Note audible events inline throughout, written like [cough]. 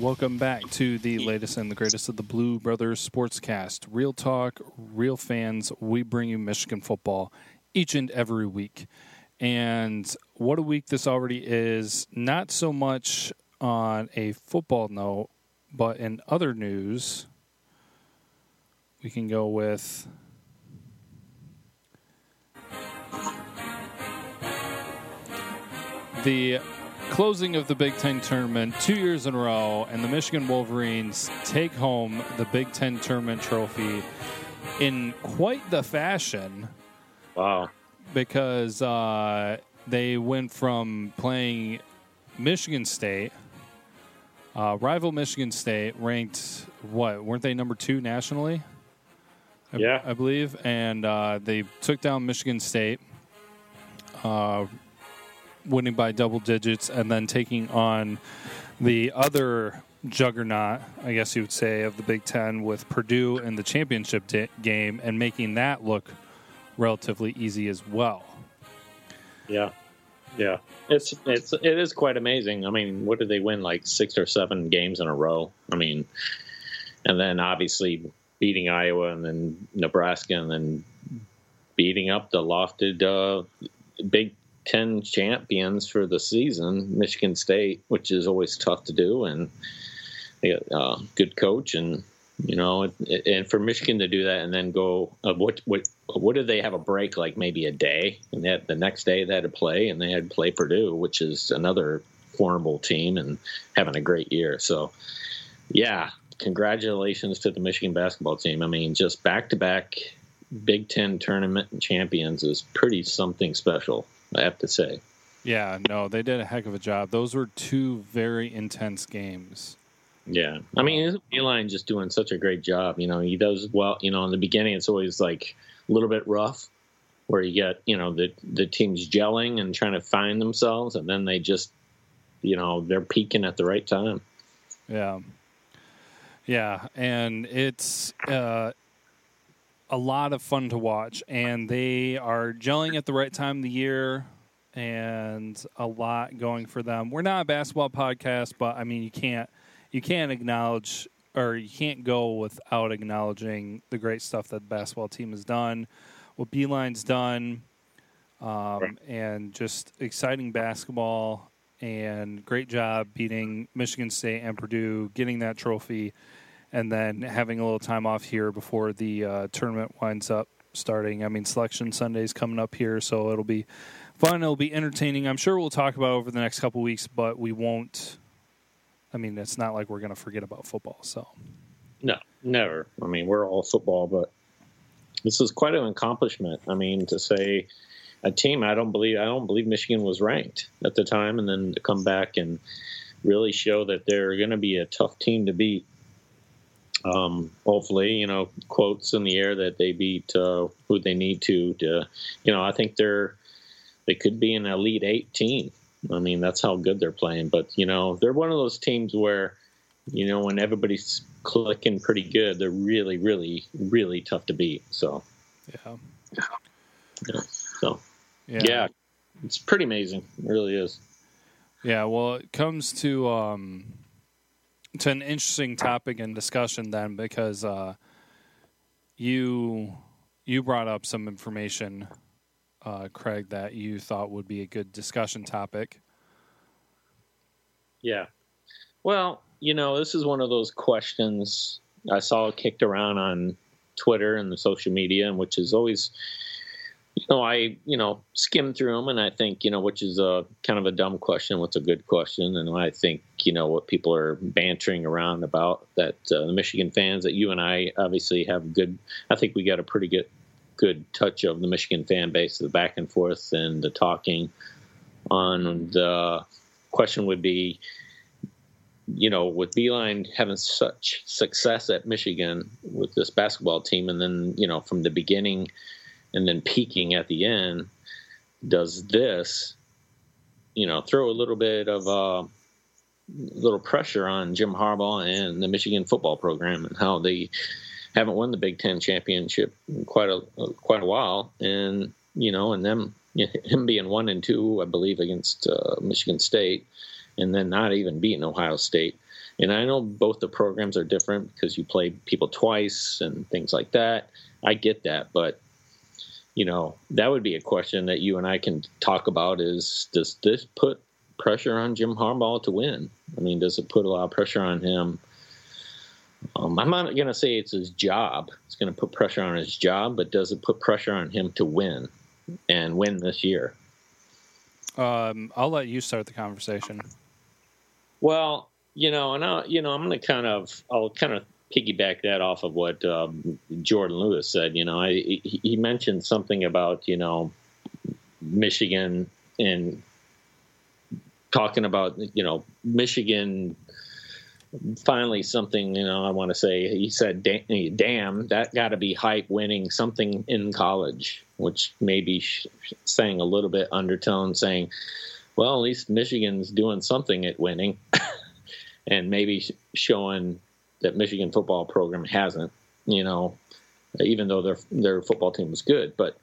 welcome back to the latest and the greatest of the Blue Brothers Sportscast. Real talk, real fans. We bring you Michigan football each and every week. And what a week this already is. Not so much on a football note, but in other news, we can go with the closing of the Big Ten tournament two years in a row, and the Michigan Wolverines take home the Big Ten tournament trophy in quite the fashion. Wow. Because uh, they went from playing Michigan State, uh, rival Michigan State, ranked what? Weren't they number two nationally? I, Yeah. I believe. And uh, they took down Michigan State, uh, winning by double digits, and then taking on the other juggernaut, I guess you would say, of the Big Ten with Purdue in the championship game and making that look relatively easy as well. Yeah. Yeah. It's it's it is quite amazing. I mean, what did they win like 6 or 7 games in a row? I mean, and then obviously beating Iowa and then Nebraska and then beating up the lofted uh, Big 10 champions for the season, Michigan State, which is always tough to do and they got a good coach and you know, and for Michigan to do that and then go, uh, what what what did they have a break like maybe a day, and the next day they had to play, and they had to play Purdue, which is another formidable team and having a great year. So, yeah, congratulations to the Michigan basketball team. I mean, just back to back Big Ten tournament champions is pretty something special. I have to say. Yeah, no, they did a heck of a job. Those were two very intense games. Yeah, I mean, Eli just doing such a great job. You know, he does well. You know, in the beginning, it's always like a little bit rough, where you get you know the the teams gelling and trying to find themselves, and then they just, you know, they're peaking at the right time. Yeah. Yeah, and it's uh, a lot of fun to watch, and they are gelling at the right time of the year, and a lot going for them. We're not a basketball podcast, but I mean, you can't you can't acknowledge or you can't go without acknowledging the great stuff that the basketball team has done, what Beilein's done, um, Right. and just exciting basketball and great job beating Michigan State and Purdue, getting that trophy, and then having a little time off here before the uh, tournament winds up starting. I mean, Selection Sunday's coming up here, so it'll be fun. It'll be entertaining. I'm sure we'll talk about over the next couple weeks, but we won't. I mean, it's not like we're going to forget about football. So, No, never. I mean, we're all football, but this is quite an accomplishment. I mean, to say a team, I don't believe I don't believe Michigan was ranked at the time, and then to come back and really show that they're going to be a tough team to beat. Um, hopefully, you know, quotes in the air that they beat uh, who they need to. To you know, I think they're they could be an elite eight team. I mean, that's how good they're playing. But you know, they're one of those teams where you know, when everybody's clicking pretty good, they're really, really, really tough to beat. So, yeah. yeah. so yeah. it's pretty amazing. It really is. Yeah, well, it comes to um, to an interesting topic and discussion then because uh, you you brought up some information, uh, Craig, that you thought would be a good discussion topic. Yeah. Well, you know, this is one of those questions I saw kicked around on Twitter and the social media, and which is always, you know, I you know skim through them, and I think you know which is a kind of a dumb question, what's a good question, and I think you know what people are bantering around about that uh, the Michigan fans that you and I obviously have good. I think we got a pretty good good touch of the Michigan fan base, the back and forth and the talking. On the question would be you know, with Beilein having such success at Michigan with this basketball team, and then you know from the beginning, and then peaking at the end, does this, you know, throw a little bit of a little pressure on Jim Harbaugh and the Michigan football program and how they haven't won the Big Ten championship in quite a quite a while, and you know, and them him being one and two, I believe, against uh, Michigan State and then not even beating Ohio State. And I know both the programs are different because you play people twice and things like that. I get that, but you know that would be a question that you and I can talk about. Is does this put pressure on Jim Harbaugh to win? I mean, does it put a lot of pressure on him? Um, I'm not going to say it's his job. It's going to put pressure on his job, but does it put pressure on him to win and win this year? Um, I'll let you start the conversation. Well, you know, and I, you know, I'm going to kind of, I'll kind of piggyback that off of what um, Jourdan Lewis said. You know, I, he, he mentioned something about you know Michigan and talking about you know Michigan finally something you know i want to say he said damn that got to be hype winning something in college which may be saying a little bit undertone saying well at least michigan's doing something at winning [laughs] and maybe showing that michigan football program hasn't you know even though their their football team was good but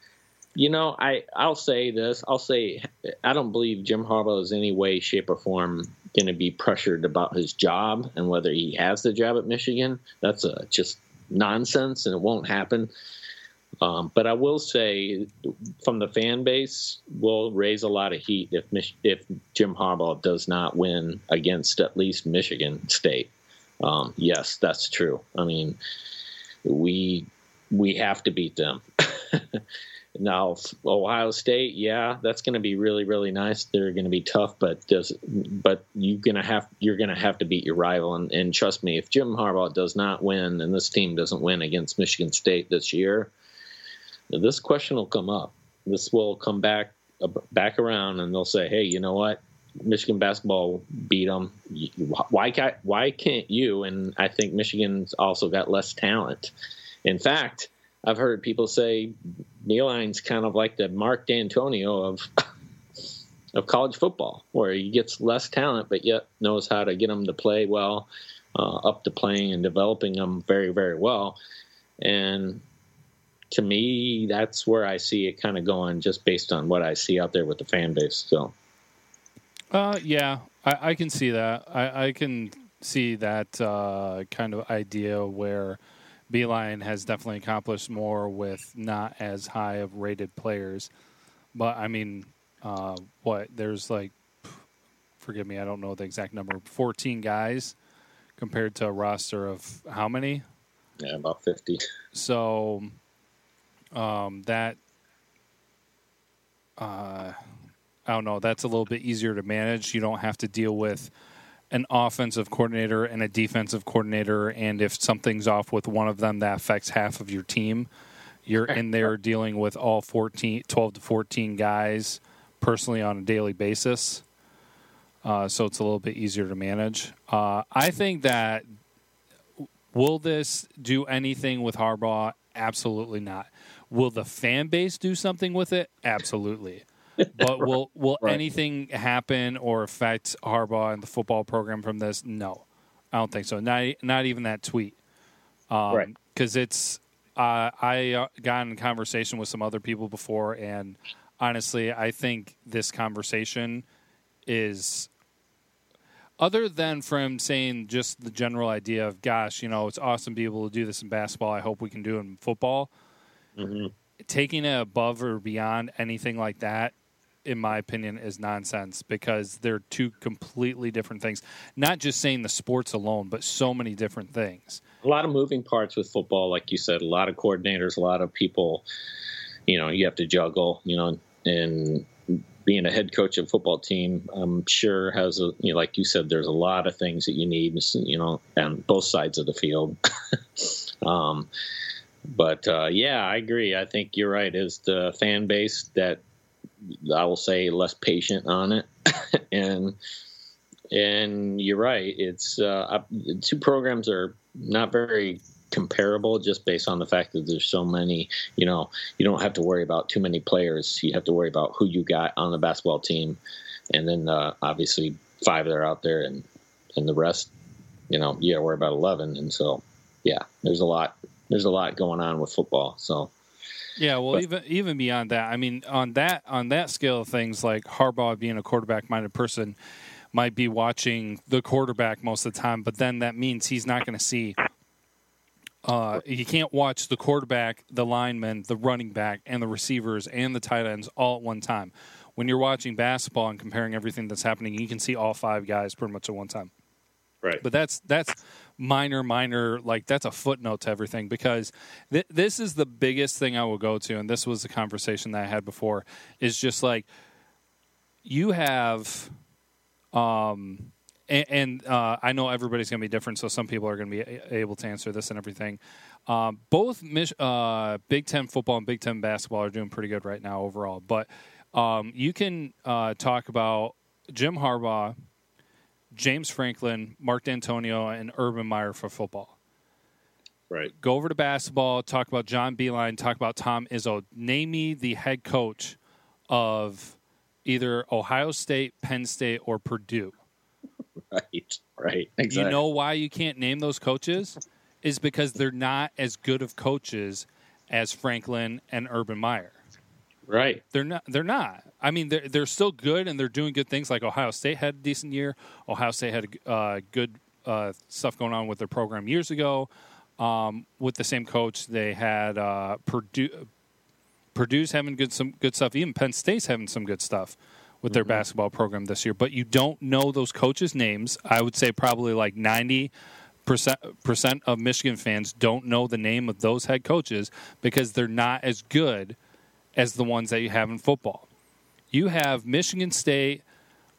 you know, I I'll say this. I'll say I don't believe Jim Harbaugh is any way, shape, or form going to be pressured about his job and whether he has the job at Michigan. That's a, just nonsense, and it won't happen. Um, but I will say, from the fan base, will raise a lot of heat if if Jim Harbaugh does not win against at least Michigan State. Um, yes, that's true. I mean, we we have to beat them. [laughs] Now, Ohio State, yeah, that's going to be really, really nice. They're going to be tough, but does but you're going to have you're going to have to beat your rival. And, and trust me, if Jim Harbaugh does not win and this team doesn't win against Michigan State this year, this question will come up. This will come back back around, and they'll say, "Hey, you know what? Michigan basketball beat them. Why can't why can't you?" And I think Michigan's also got less talent. In fact I've heard people say Beilein's kind of like the Mark Dantonio of [laughs] of college football, where he gets less talent but yet knows how to get them to play well, uh, up to playing and developing them very very well. And to me, that's where I see it kind of going, just based on what I see out there with the fan base. So, uh, yeah, I, I can see that. I, I can see that uh, kind of idea where Beilein has definitely accomplished more with not as high of rated players. But I mean, uh, what there's like, forgive me, I don't know the exact number, 14 guys compared to a roster of how many? Yeah, about 50. So um, that, uh, I don't know, that's a little bit easier to manage. You don't have to deal with an offensive coordinator and a defensive coordinator, and if something's off with one of them, that affects half of your team. You're in there dealing with all 14, 12 to 14 guys personally on a daily basis. Uh, so it's a little bit easier to manage. Uh, I think that will this do anything with Harbaugh? Absolutely not. Will the fan base do something with it? Absolutely. [laughs] But will will right. anything happen or affect Harbaugh and the football program from this? No, I don't think so. Not not even that tweet. Um, right. Because it's uh, I got in conversation with some other people before, and honestly, I think this conversation is other than from saying just the general idea of, gosh, you know, it's awesome to be able to do this in basketball. I hope we can do it in football. Mm-hmm. Taking it above or beyond anything like that in my opinion, is nonsense because they're two completely different things. Not just saying the sports alone, but so many different things. A lot of moving parts with football, like you said, a lot of coordinators, a lot of people, you know, you have to juggle, you know, and being a head coach of football team, I'm sure has a, you know, like you said, there's a lot of things that you need, you know, on both sides of the field. [laughs] um, but uh, yeah, I agree. I think you're right. Is the fan base that I will say less patient on it, [laughs] and and you're right. It's uh, two programs are not very comparable just based on the fact that there's so many. You know, you don't have to worry about too many players. You have to worry about who you got on the basketball team, and then uh, obviously five that are out there, and and the rest. You know, you got to worry about eleven, and so yeah, there's a lot. There's a lot going on with football. So yeah, well, but, even even beyond that, I mean, on that on that scale of things, like Harbaugh being a quarterback minded person, might be watching the quarterback most of the time, but then that means he's not going to see. Uh, he can't watch the quarterback, the lineman, the running back, and the receivers and the tight ends all at one time. When you're watching basketball and comparing everything that's happening, you can see all five guys pretty much at one time. Right. But that's that's minor, minor. Like that's a footnote to everything because th- this is the biggest thing I will go to, and this was the conversation that I had before. Is just like you have, um, and, and uh, I know everybody's going to be different, so some people are going to be able to answer this and everything. Um, both Mich- uh, Big Ten football and Big Ten basketball are doing pretty good right now overall, but um, you can uh, talk about Jim Harbaugh James Franklin, Mark Dantonio, and Urban Meyer for football. Right. Go over to basketball, talk about John Beilein, talk about Tom Izzo. Name me the head coach of either Ohio State, Penn State, or Purdue. [laughs] Right, right. Exactly. You know why you can't name those coaches? Is because they're not as good of coaches as Franklin and Urban Meyer. Right. They're not. They're not. I mean, they're they're still good and they're doing good things. Like Ohio State had a decent year. Ohio State had uh, good uh, stuff going on with their program years ago. Um, with the same coach, they had uh, Purdue. Purdue's having good some good stuff. Even Penn State's having some good stuff with their mm-hmm. basketball program this year. But you don't know those coaches' names. I would say probably like ninety percent percent of Michigan fans don't know the name of those head coaches because they're not as good as the ones that you have in football. You have Michigan State,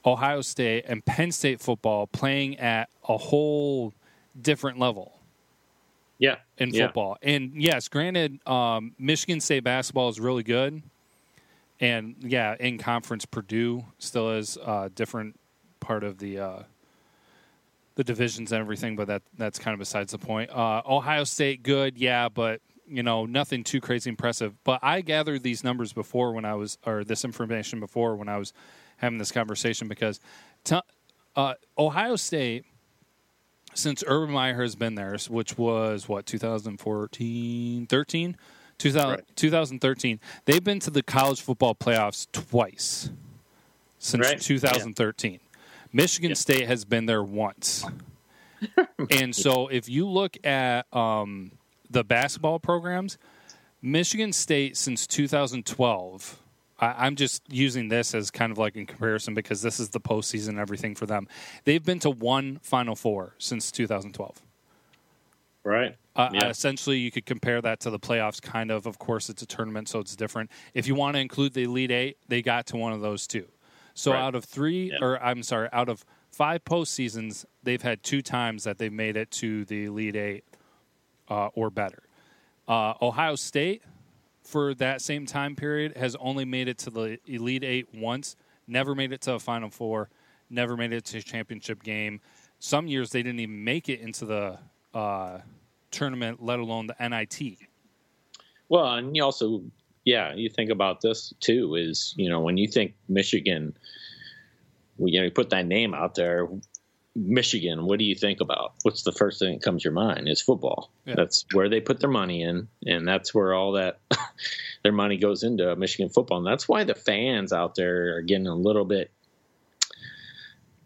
Ohio State, and Penn State football playing at a whole different level. Yeah, in football, yeah. and yes, granted, um, Michigan State basketball is really good, and yeah, in conference, Purdue still is a different part of the uh, the divisions and everything, but that that's kind of besides the point. Uh, Ohio State, good, yeah, but you know, nothing too crazy impressive. But I gathered these numbers before when I was, or this information before when I was having this conversation because t- uh, Ohio State, since Urban Meyer has been there, which was what 2014, 13, 2000, right. 2013, they've been to the college football playoffs twice since right. 2013. Yeah. Michigan yeah. State has been there once. [laughs] and so if you look at um, the basketball programs, Michigan State since 2012. I, am just using this as kind of like in comparison because this is the postseason and everything for them. They've been to one Final Four since 2012. Right. Uh, yeah. essentially, you could compare that to the playoffs, kind of. Of course, it's a tournament, so it's different. If you want to include the Elite Eight, they got to one of those two. So right. out of three, yeah. or I'm sorry, out of five postseasons, they've had two times that they've made it to the Elite Eight uh, or better. Uh, Ohio State, for that same time period, has only made it to the Elite Eight once, never made it to a Final Four, never made it to a championship game. Some years they didn't even make it into the uh, tournament, let alone the NIT. Well, and you also, yeah, you think about this too. Is you know when you think Michigan, you know, you put that name out there. Michigan, what do you think about? What's the first thing that comes to your mind? Is football. Yeah. That's where they put their money in, and that's where all that [laughs] their money goes into Michigan football. And that's why the fans out there are getting a little bit,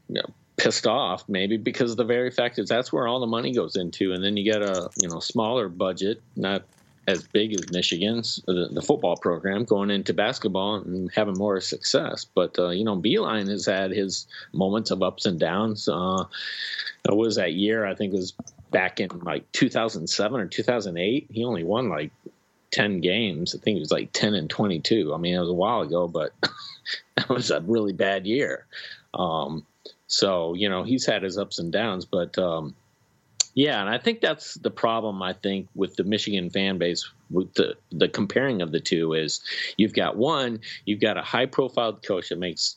you know, pissed off, maybe because of the very fact is that's where all the money goes into, and then you get a you know smaller budget, not as big as Michigan's the, the, football program going into basketball and having more success. But uh, you know, Beilein has had his moments of ups and downs. Uh, it was that year I think it was back in like 2007 or 2008. He only won like 10 games. I think it was like 10 and 22. I mean, it was a while ago, but [laughs] that was a really bad year. Um, so you know, he's had his ups and downs, but um, yeah, and I think that's the problem. I think with the Michigan fan base, with the the comparing of the two is you've got one, you've got a high profile coach that makes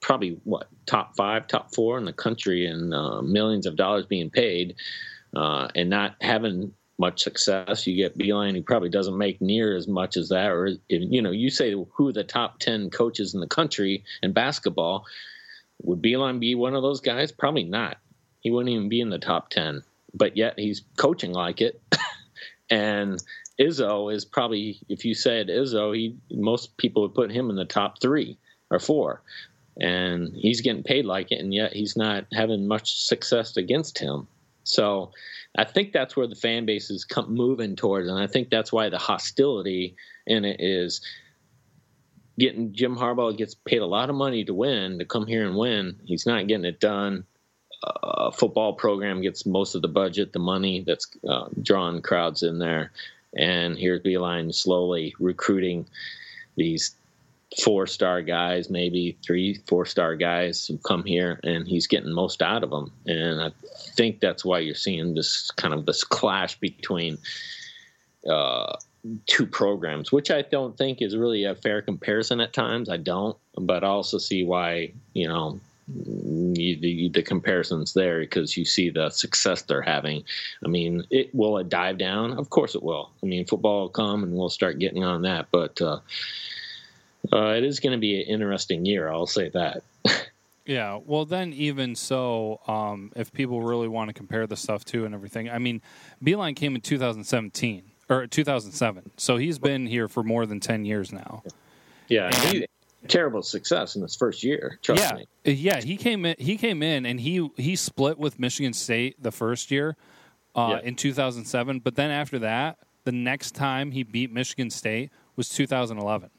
probably what top five, top four in the country, and uh, millions of dollars being paid, uh, and not having much success. You get Beilein, who probably doesn't make near as much as that, or you know, you say who are the top ten coaches in the country in basketball. Would Beilein be one of those guys? Probably not. He wouldn't even be in the top ten but yet he's coaching like it. [laughs] and Izzo is probably, if you said Izzo, he most people would put him in the top three or four. and he's getting paid like it, and yet he's not having much success against him. So I think that's where the fan base is moving towards, and I think that's why the hostility in it is getting Jim Harbaugh gets paid a lot of money to win to come here and win. He's not getting it done. Uh, football program gets most of the budget, the money that's uh, drawing crowds in there, and here's Beilein slowly recruiting these four star guys, maybe three four star guys who come here, and he's getting most out of them. And I think that's why you're seeing this kind of this clash between uh, two programs, which I don't think is really a fair comparison at times. I don't, but I also see why you know the, the comparisons there because you see the success they're having. I mean, it will it dive down? Of course it will. I mean, football will come and we'll start getting on that, but. Uh, uh, it is going to be an interesting year. I'll say that. [laughs] yeah. Well, then even so, um, if people really want to compare the stuff too and everything, I mean, Beilein came in 2017 or 2007, so he's been here for more than 10 years now. Yeah. And, terrible success in his first year. yeah, me. yeah. He came in. He came in and he he split with Michigan State the first year uh, yeah. in 2007. But then after that, the next time he beat Michigan State was 2011.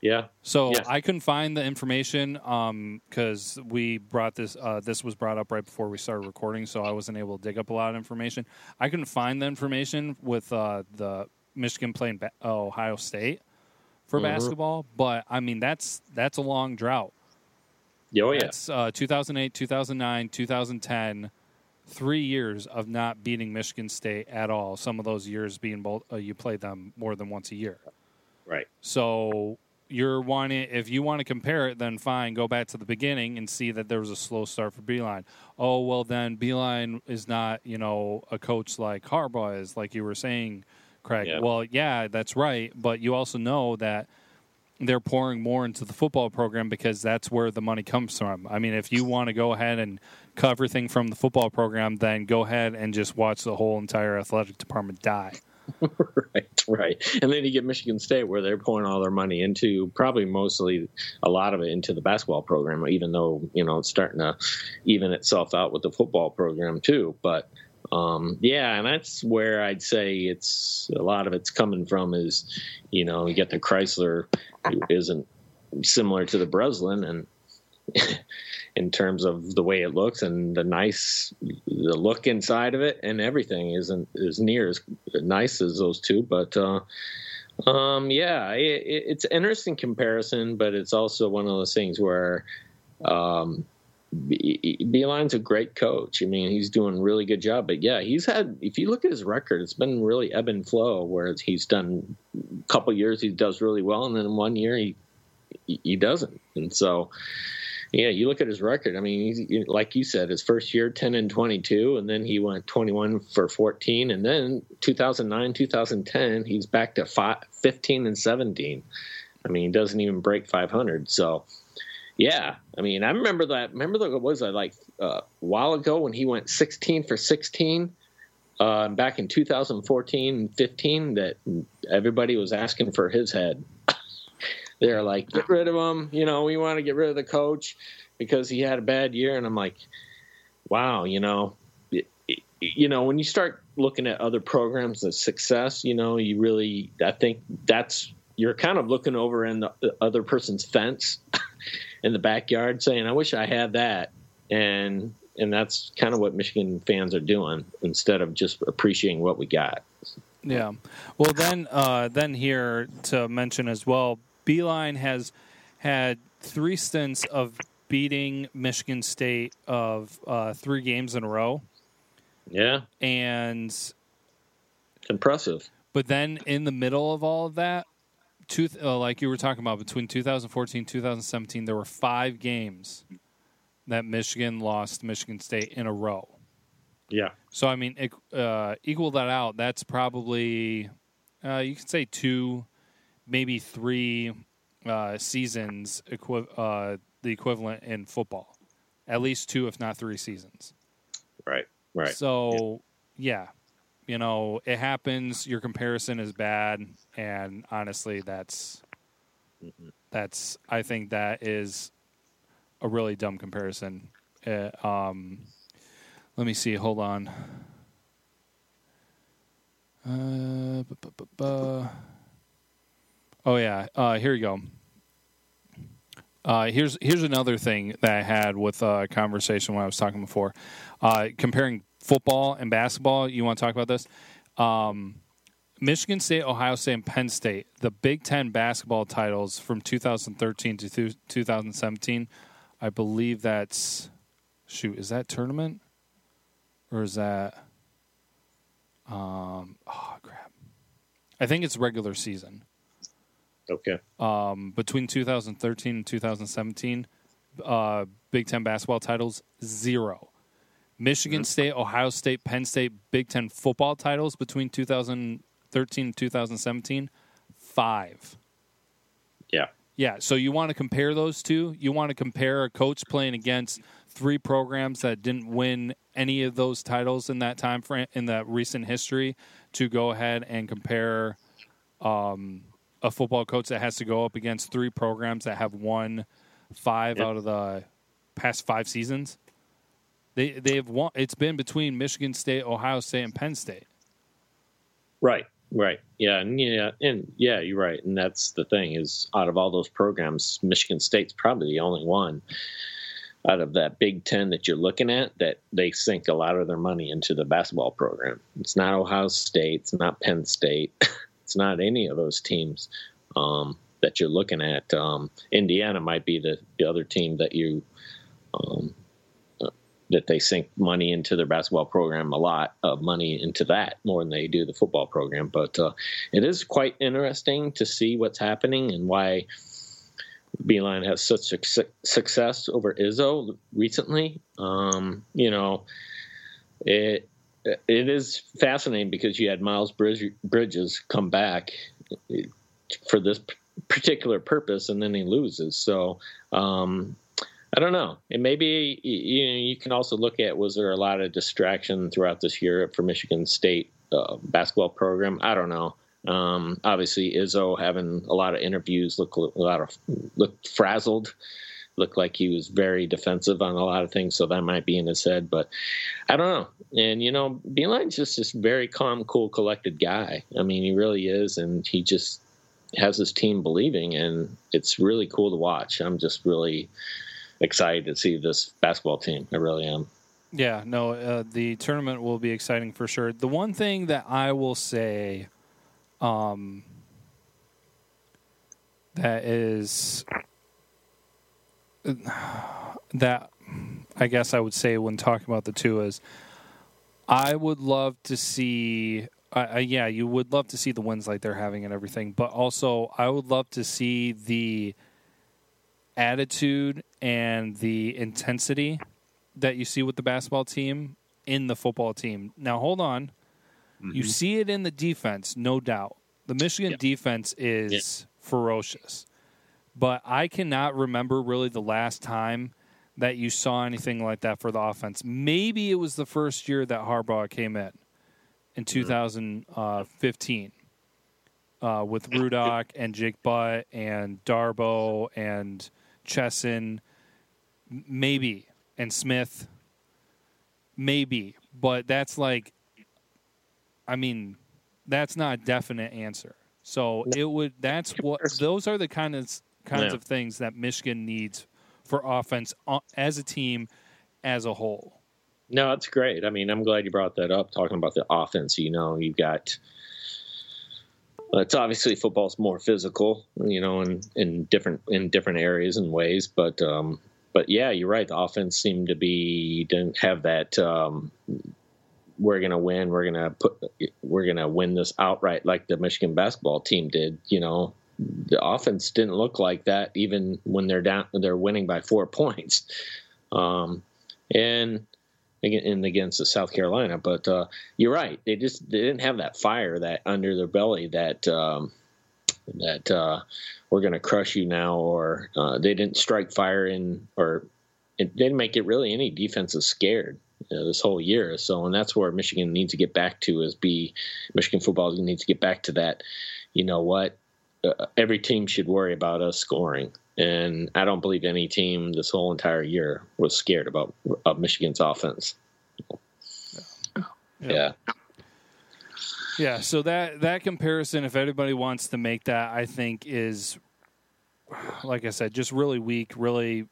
Yeah. So yes. I couldn't find the information because um, we brought this. Uh, this was brought up right before we started recording, so I wasn't able to dig up a lot of information. I couldn't find the information with uh, the Michigan playing Ohio State for mm-hmm. basketball, but I mean that's that's a long drought. Oh yeah. That's uh, 2008, 2009, 2010. Three years of not beating Michigan State at all. Some of those years being both, uh, you played them more than once a year. Right. So you're wanting if you want to compare it, then fine, go back to the beginning and see that there was a slow start for Beilein. Oh well, then Beilein is not you know a coach like Harbaugh is, like you were saying, Craig. Yep. Well, yeah, that's right, but you also know that they're pouring more into the football program because that's where the money comes from. I mean, if you want to go ahead and cut everything from the football program, then go ahead and just watch the whole entire athletic department die. [laughs] right, right. And then you get Michigan State where they're pouring all their money into probably mostly a lot of it into the basketball program, even though, you know, it's starting to even itself out with the football program too. But um, yeah, and that's where I'd say it's a lot of it's coming from is, you know, you get the Crisler who isn't similar to the Breslin and [laughs] in terms of the way it looks and the nice the look inside of it and everything isn't as near as nice as those two but uh, um, yeah it, it's an interesting comparison but it's also one of those things where um, Beilein's a great coach. I mean, he's doing a really good job. But yeah, he's had. If you look at his record, it's been really ebb and flow. Where he's done a couple years, he does really well, and then one year he he doesn't. And so, yeah, you look at his record. I mean, he's, like you said, his first year, 10 and 22, and then he went 21 for 14. And then 2009, 2010, he's back to five, 15 and 17. I mean, he doesn't even break 500. So, yeah, I mean, I remember that. Remember that was that like uh, a while ago when he went 16 for 16 uh, back in 2014 15 that everybody was asking for his head. [laughs] They're like, get rid of him. You know, we want to get rid of the coach because he had a bad year. And I'm like, wow, you know, it, it, you know, when you start looking at other programs of success, you know, you really, I think that's you're kind of looking over in the other person's fence [laughs] in the backyard, saying, "I wish I had that," and and that's kind of what Michigan fans are doing instead of just appreciating what we got. Yeah. Well, then, uh, then here to mention as well, Beilein has had three stints of beating Michigan State of uh, three games in a row. Yeah, and it's impressive. But then in the middle of all of that, two, uh, like you were talking about, between 2014 2017, there were five games that Michigan lost Michigan State in a row. Yeah. So I mean, uh, equal that out. That's probably uh, you could say two maybe three uh, seasons, equi- uh, the equivalent in football. At least two, if not three seasons. Right, right. So, yeah. You know, it happens. Your comparison is bad, and honestly, that's mm-hmm. that's. I think that is a really dumb comparison. Uh, um, let me see. Hold on. Uh, bu- bu- bu- oh yeah. Uh, here you go. Uh, here's here's another thing that I had with a conversation when I was talking before, uh, comparing football and basketball. You want to talk about this? Um, Michigan State, Ohio State, and Penn State, the Big Ten basketball titles from 2013 to th- 2017. I believe that's shoot. Is that tournament or is that? Um, oh crap! I think it's regular season Okay. um, between 2013 and 2017, uh, Big Ten basketball titles zero. Michigan State, Ohio State, Penn State Big Ten football titles between 2013 and 2017, five. Yeah. Yeah, so you want to compare those two? You want to compare a coach playing against three programs that didn't win any of those titles in that time frame in that recent history to go ahead and compare um, a football coach that has to go up against three programs that have won five Yep. out of the past five seasons. They they've won. It's been between Michigan State, Ohio State, and Penn State. Right. Right. Yeah. And yeah. And yeah, you're right. And that's the thing is out of all those programs, Michigan State's probably the only one out of that Big Ten that you're looking at that they sink a lot of their money into the basketball program. It's not Ohio State. It's not Penn State. [laughs] it's not any of those teams um, that you're looking at. Um, Indiana might be the, the other team that you um, that they sink money into their basketball program a lot of money into that more than they do the football program. But uh, it is quite interesting to see what's happening and why Beilein has such suc- success over Izzo recently. Um, you know, it it is fascinating because you had Miles Bridge- Bridges come back for this particular purpose, and then he loses. So um, I don't know. And maybe you know you can also look at was there a lot of distraction throughout this year for Michigan State uh, basketball program? I don't know. Um, obviously, Izzo having a lot of interviews look a lot of looked frazzled, looked like he was very defensive on a lot of things. So that might be in his head, but I don't know. And you know, Beilein's just this very calm, cool, collected guy. I mean, he really is, and he just has his team believing, and it's really cool to watch. I'm just really excited to see this basketball team. I really am. Yeah, no, uh, the tournament will be exciting for sure. The one thing that I will say, um, that is that I guess I would say when talking about the two is, I would love to see. Yeah, you would love to see the wins like they're having and everything, but also I would love to see the attitude and the intensity that you see with the basketball team in the football team. Now, hold on. You see it in the defense, no doubt. The Michigan Yeah. defense is ferocious. But I cannot remember really the last time that you saw anything like that for the offense. Maybe it was the first year that Harbaugh came in in 2015 uh, with Rudock and Jake Butt and Darboh and Chesson, maybe, and Smith, maybe. But that's like, I mean, that's not a definite answer. So it would. That's what. Those are the kind of kinds Yeah. of things that Michigan needs for offense uh, as a team, as a whole. No, it's great. I mean, I'm glad you brought that up. Talking about the offense, you know, you've got. well, It's obviously football's more physical, you know, in, in different in different areas and ways, but um, but yeah, you're right. The offense seemed to be didn't have that. Um, we're gonna win. We're gonna put. We're gonna win this outright, like the Michigan basketball team did. You know, the offense didn't look like that even when they're down. They're winning by four [laughs] points, um, and and against the South Carolina. But uh, you're right; they just they didn't have that fire that under their belly that um, that uh, we're going to crush you now, or uh, they didn't strike fire in, or it didn't make it really any defensive scared. You know, this whole year, so and that's where Michigan needs to get back to is be Michigan football needs to get back to that. You know what? uh, every team should worry about us scoring. And I don't believe any team this whole entire year was scared about Michigan's offense. Yeah. yeah. Yeah, so that that comparison, if anybody wants to make that, I think is, like I said, just really weak, really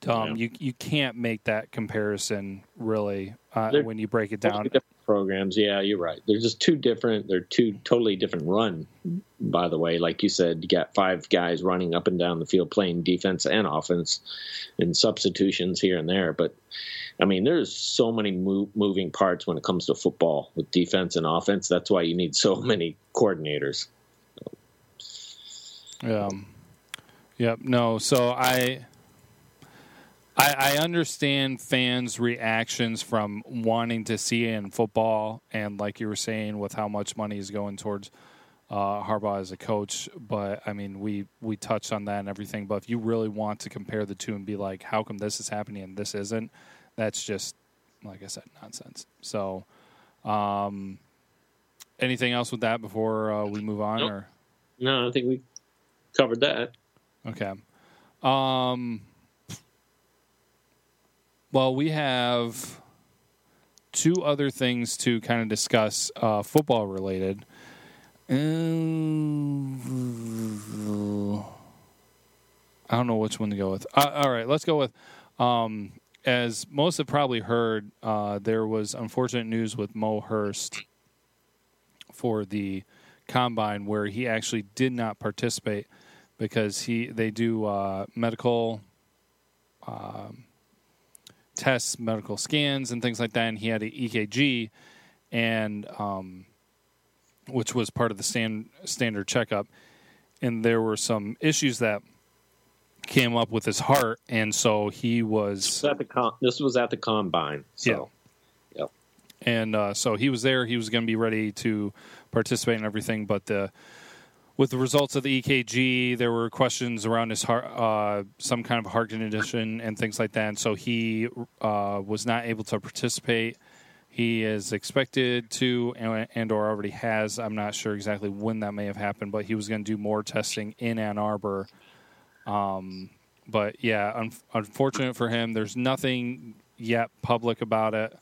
dumb. Yeah. You you can't make that comparison really uh, when you break it down. Programs, yeah, you're right. They're just two different. They're two totally different run. By the way, like you said, you got five guys running up and down the field playing defense and offense, and substitutions here and there. But I mean, there's so many moving parts when it comes to football with defense and offense. That's why you need so many coordinators. Yeah. Yep. No. So I, I, I understand fans' reactions from wanting to see it in football, and like you were saying, with how much money is going towards uh, Harbaugh as a coach. But I mean, we we touched on that and everything. But if you really want to compare the two and be like, how come this is happening and this isn't? that's just like I said, nonsense. So, um, anything else with that before uh, we move on? Nope. Or no, I think we covered that. Okay. Um, well, we have two other things to kind of discuss, uh, football related. Um, I don't know which one to go with. Uh, all right, let's go with um, as most have probably heard, uh, there was unfortunate news with Mo Hurst for the combine where he actually did not participate because he they do uh, medical um, tests, medical scans, and things like that, and he had an EKG, and um, which was part of the stand, standard checkup, and there were some issues that came up with his heart, and so he was. This was at the, this was at the combine. So. Yeah. Yep. And uh, so he was there. He was going to be ready to participate in everything, but the with the results of the EKG, there were questions around his heart, uh, some kind of heart condition, and things like that. And so he uh, was not able to participate. He is expected to, and, and, or already has. I'm not sure exactly when that may have happened, but he was going to do more testing in Ann Arbor um, but yeah, un- unfortunate for him. There's nothing yet public about it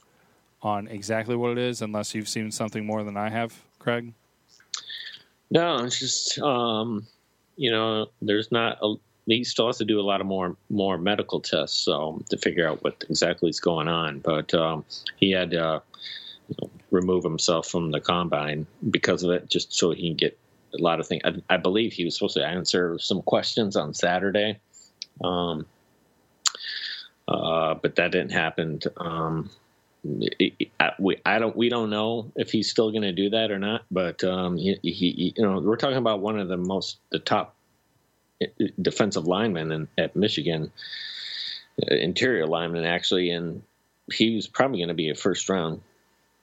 on exactly what it is, unless you've seen something more than I have, Craig. No, it's just um, you know, there's not. A, he still has to do a lot of more more medical tests, so to figure out what exactly is going on. But um, he had to uh, you know, remove himself from the combine because of it, just so he can get a lot of things. I, I, believe he was supposed to answer some questions on Saturday, um, uh, but that didn't happen. Um, we, I don't. We don't know if he's still going to do that or not. But um, he, he, you know, we're talking about one of the most the top uh, defensive linemen in, at Michigan, uh, interior lineman actually, and he was probably going to be a first round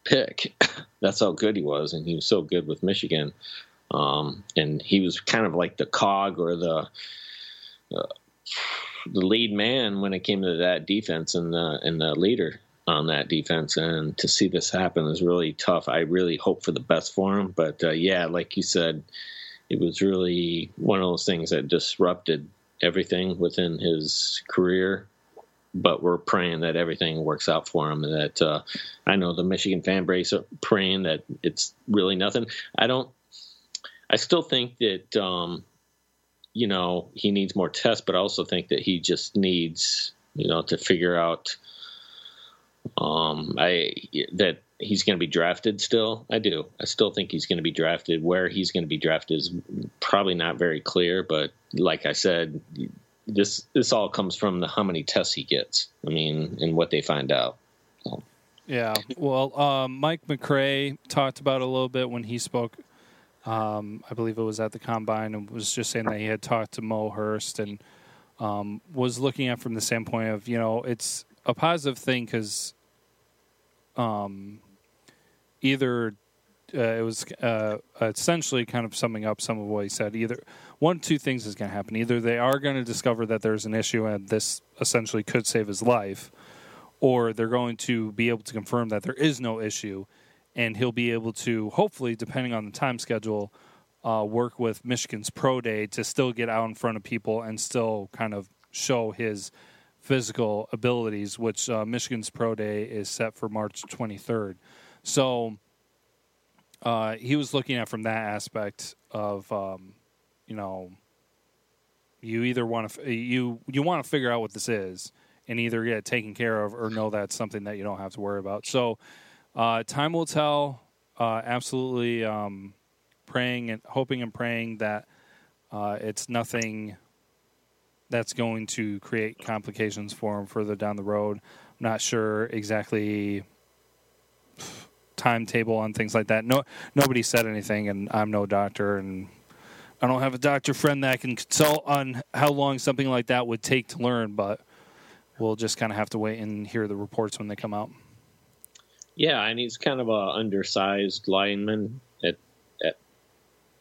pick. [laughs] That's how good he was, and he was so good with Michigan. Um, and he was kind of like the cog or the uh, the lead man when it came to that defense and the and the leader on that defense. And to see this happen is really tough. I really hope for the best for him, but uh, yeah, like you said, it was really one of those things that disrupted everything within his career but we're praying that everything works out for him. And that uh, I know the Michigan fan base are praying that it's really nothing. I don't I still think that um, you know he needs more tests, but I also think that he just needs you know to figure out um, I that he's going to be drafted still. I do. I still think he's going to be drafted. Where he's going to be drafted is probably not very clear, but like I said, this this all comes from the how many tests he gets. I mean, and what they find out. So. Yeah. Well, um, Mike McCray talked about a little bit when he spoke um, I believe it was at the combine, and was just saying that he had talked to Mo Hurst and um, was looking at from the standpoint of you know it's a positive thing because um, either uh, it was uh, essentially kind of summing up some of what he said. Either one, two things is going to happen. Either they are going to discover that there's an issue and this essentially could save his life, or they're going to be able to confirm that there is no issue and he'll be able to hopefully, depending on the time schedule, uh, work with Michigan's Pro Day to still get out in front of people and still kind of show his physical abilities, which uh, Michigan's Pro Day is set for March 23rd. So uh, he was looking at from that aspect of, um, you know, you either want to you you want to figure out what this is and either get taken care of or know that's something that you don't have to worry about. So uh, time will tell. Uh, absolutely um, praying and hoping and praying that uh, it's nothing that's going to create complications for him further down the road. I'm not sure exactly timetable on things like that. No, nobody said anything, and I'm no doctor, and I don't have a doctor friend that can consult on how long something like that would take to learn. But we'll just kind of have to wait and hear the reports when they come out. Yeah, and he's kind of a undersized lineman at at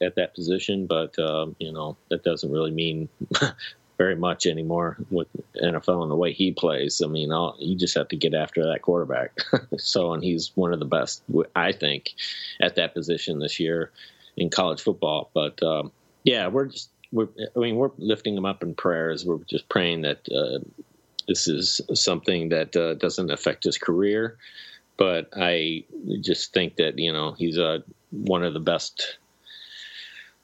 at that position, but um, you know that doesn't really mean [laughs] very much anymore with NFL and the way he plays. I mean, you just have to get after that quarterback. [laughs] so, and he's one of the best, I think, at that position this year in college football. But um, yeah, we're just we're I mean we're lifting him up in prayers. We're just praying that uh, this is something that uh, doesn't affect his career. But I just think that you know he's uh, one of the best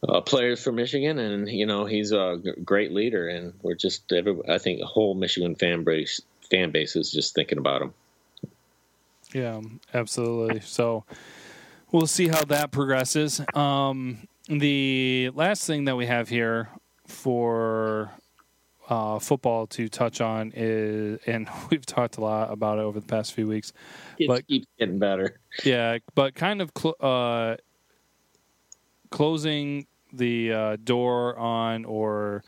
uh, players for Michigan, and you know he's a great leader, and we're just every, I think the whole Michigan fan base fan base is just thinking about him. Yeah, absolutely. So we'll see how that progresses. Um, the last thing that we have here for uh, football to touch on is, and [laughs] we've talked a lot about it over the past few weeks. It but keeps getting better. Yeah, but kind of cl- uh, closing the uh, door on or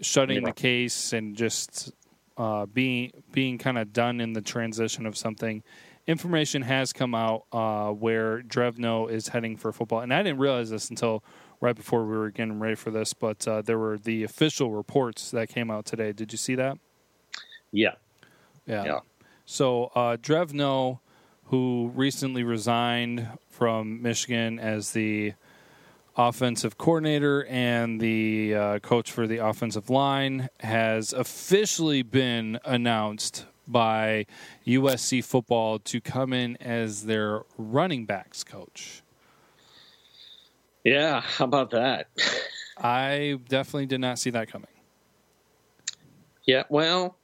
shutting yeah. the case and just uh, being being kind of done in the transition of something. Information has come out uh, where Drevno is heading for football, and I didn't realize this until right before we were getting ready for this. But uh, there were the official reports that came out today. Did you see that? Yeah, yeah. yeah. So uh, Drevno, who recently resigned from Michigan as the offensive coordinator and the uh, coach for the offensive line, has officially been announced by USC football to come in as their running backs coach. Yeah, how about that? I definitely did not see that coming. Yeah, well,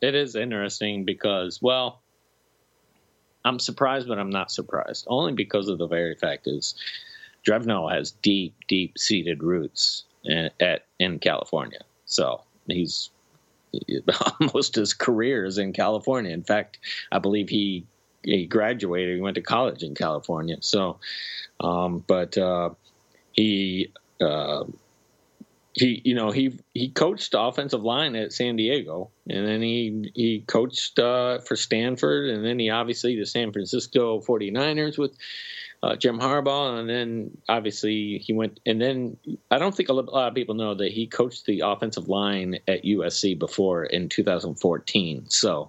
it is interesting because, well, I'm surprised, but I'm not surprised. Only because of the very fact is Drevno has deep, deep seated roots in, at in California. So he's [laughs] almost his career is in California. In fact, I believe he he graduated. He went to college in California. So, um, but uh, he uh, he you know he he coached offensive line at San Diego, and then he he coached uh, for Stanford, and then he obviously the San Francisco 49ers with uh, Jim Harbaugh, and then obviously he went. And then I don't think a lot of people know that he coached the offensive line at USC before in 2014. So,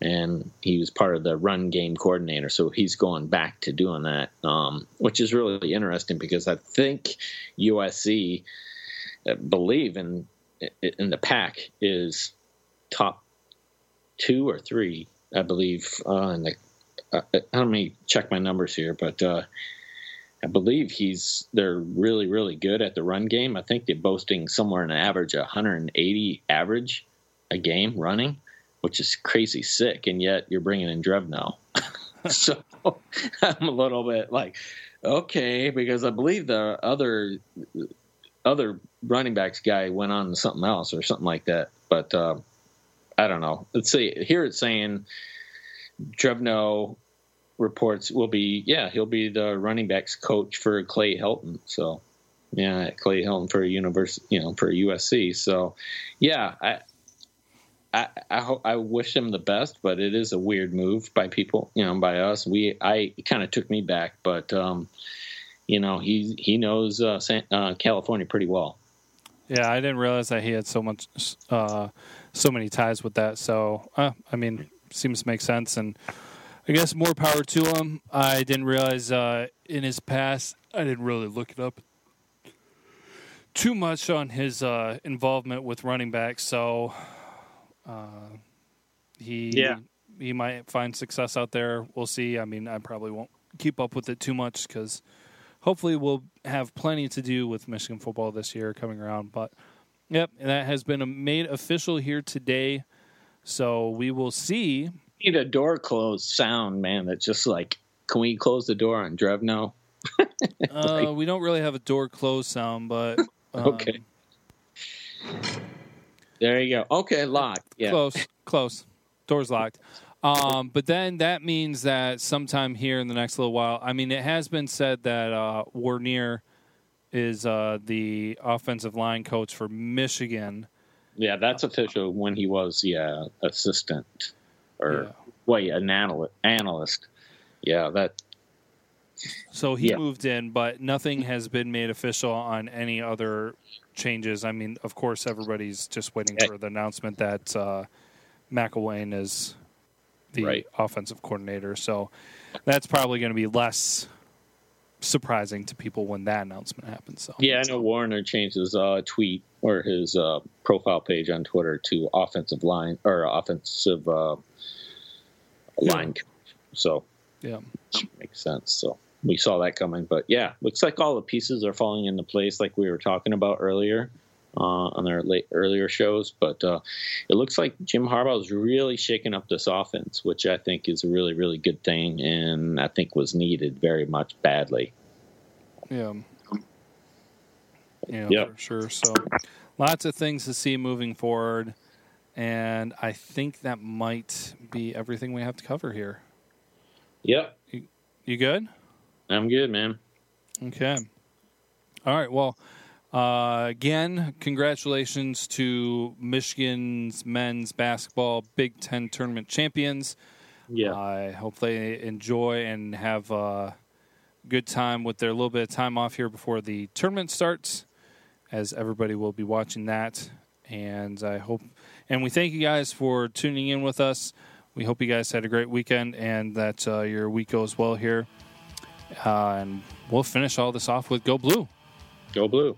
and he was part of the run game coordinator. So he's going back to doing that, um, which is really interesting because I think USC uh, believe in in the pack is top two or three, I believe, uh, in the uh, let me check my numbers here, but uh, I believe he's they're really really good at the run game. I think they're boasting somewhere an average 180 average a game running, which is crazy sick. And yet you're bringing in Drevno, [laughs] so [laughs] I'm a little bit like okay because I believe the other other running backs guy went on to something else or something like that. But uh, I don't know. Let's see. Here it's saying Drevno reports will be yeah he'll be the running backs coach for Clay Helton. So yeah, Clay Helton for a university, you know, for USC. So yeah, I. I I, hope, I wish him the best, but it is a weird move by people, you know, by us. We I kind of took me back, but um, you know he he knows uh, San, uh, California pretty well. Yeah, I didn't realize that he had so much, uh, so many ties with that. So, uh, I mean, seems to make sense, and I guess more power to him. I didn't realize uh, in his past. I didn't really look it up too much on his uh, involvement with running backs, so uh, he Yeah. he might find success out there. We'll see. I mean, I probably won't keep up with it too much because hopefully we'll have plenty to do with Michigan football this year coming around. But yep, that has been made official here today. So we will see. Need a door closed sound, man. That's just like, can we close the door on Drevno? [laughs] Uh, we don't really have a door closed sound, but [laughs] um, Okay. There you go. Okay, locked. Yeah. Close, close. Door's locked. Um, but then that means that sometime here in the next little while, I mean, it has been said that uh, Warinner is uh, the offensive line coach for Michigan. Yeah, that's official when he was, yeah, assistant or, Yeah. wait, an analyst. analyst. Yeah, that, So he Yeah. moved in, but nothing has been made official on any other changes. I mean, of course, everybody's just waiting for the announcement that uh, McElwain is the Right. offensive coordinator. So that's probably going to be less surprising to people when that announcement happens. So yeah, I know Warinner changed his uh, tweet or his uh, profile page on Twitter to offensive line or offensive uh, line. So yeah, makes sense. So we saw that coming, but yeah, looks like all the pieces are falling into place, like we were talking about earlier uh, on our late earlier shows. But uh, it looks like Jim Harbaugh is really shaking up this offense, which I think is a really, really good thing, and I think was needed very much badly. yeah, yeah, Yeah. for sure. So lots of things to see moving forward. And I think that might be everything we have to cover here. Yep, You good? I'm good, man. Okay. All right. Well, uh, again, congratulations to Michigan's men's basketball Big Ten tournament champions. Yeah, I hope they enjoy and have a good time with their little bit of time off here before the tournament starts, as everybody will be watching that. And I hope, and we thank you guys for tuning in with us. We hope you guys had a great weekend and that uh, your week goes well here. Uh, and we'll finish all this off with Go Blue. go blue.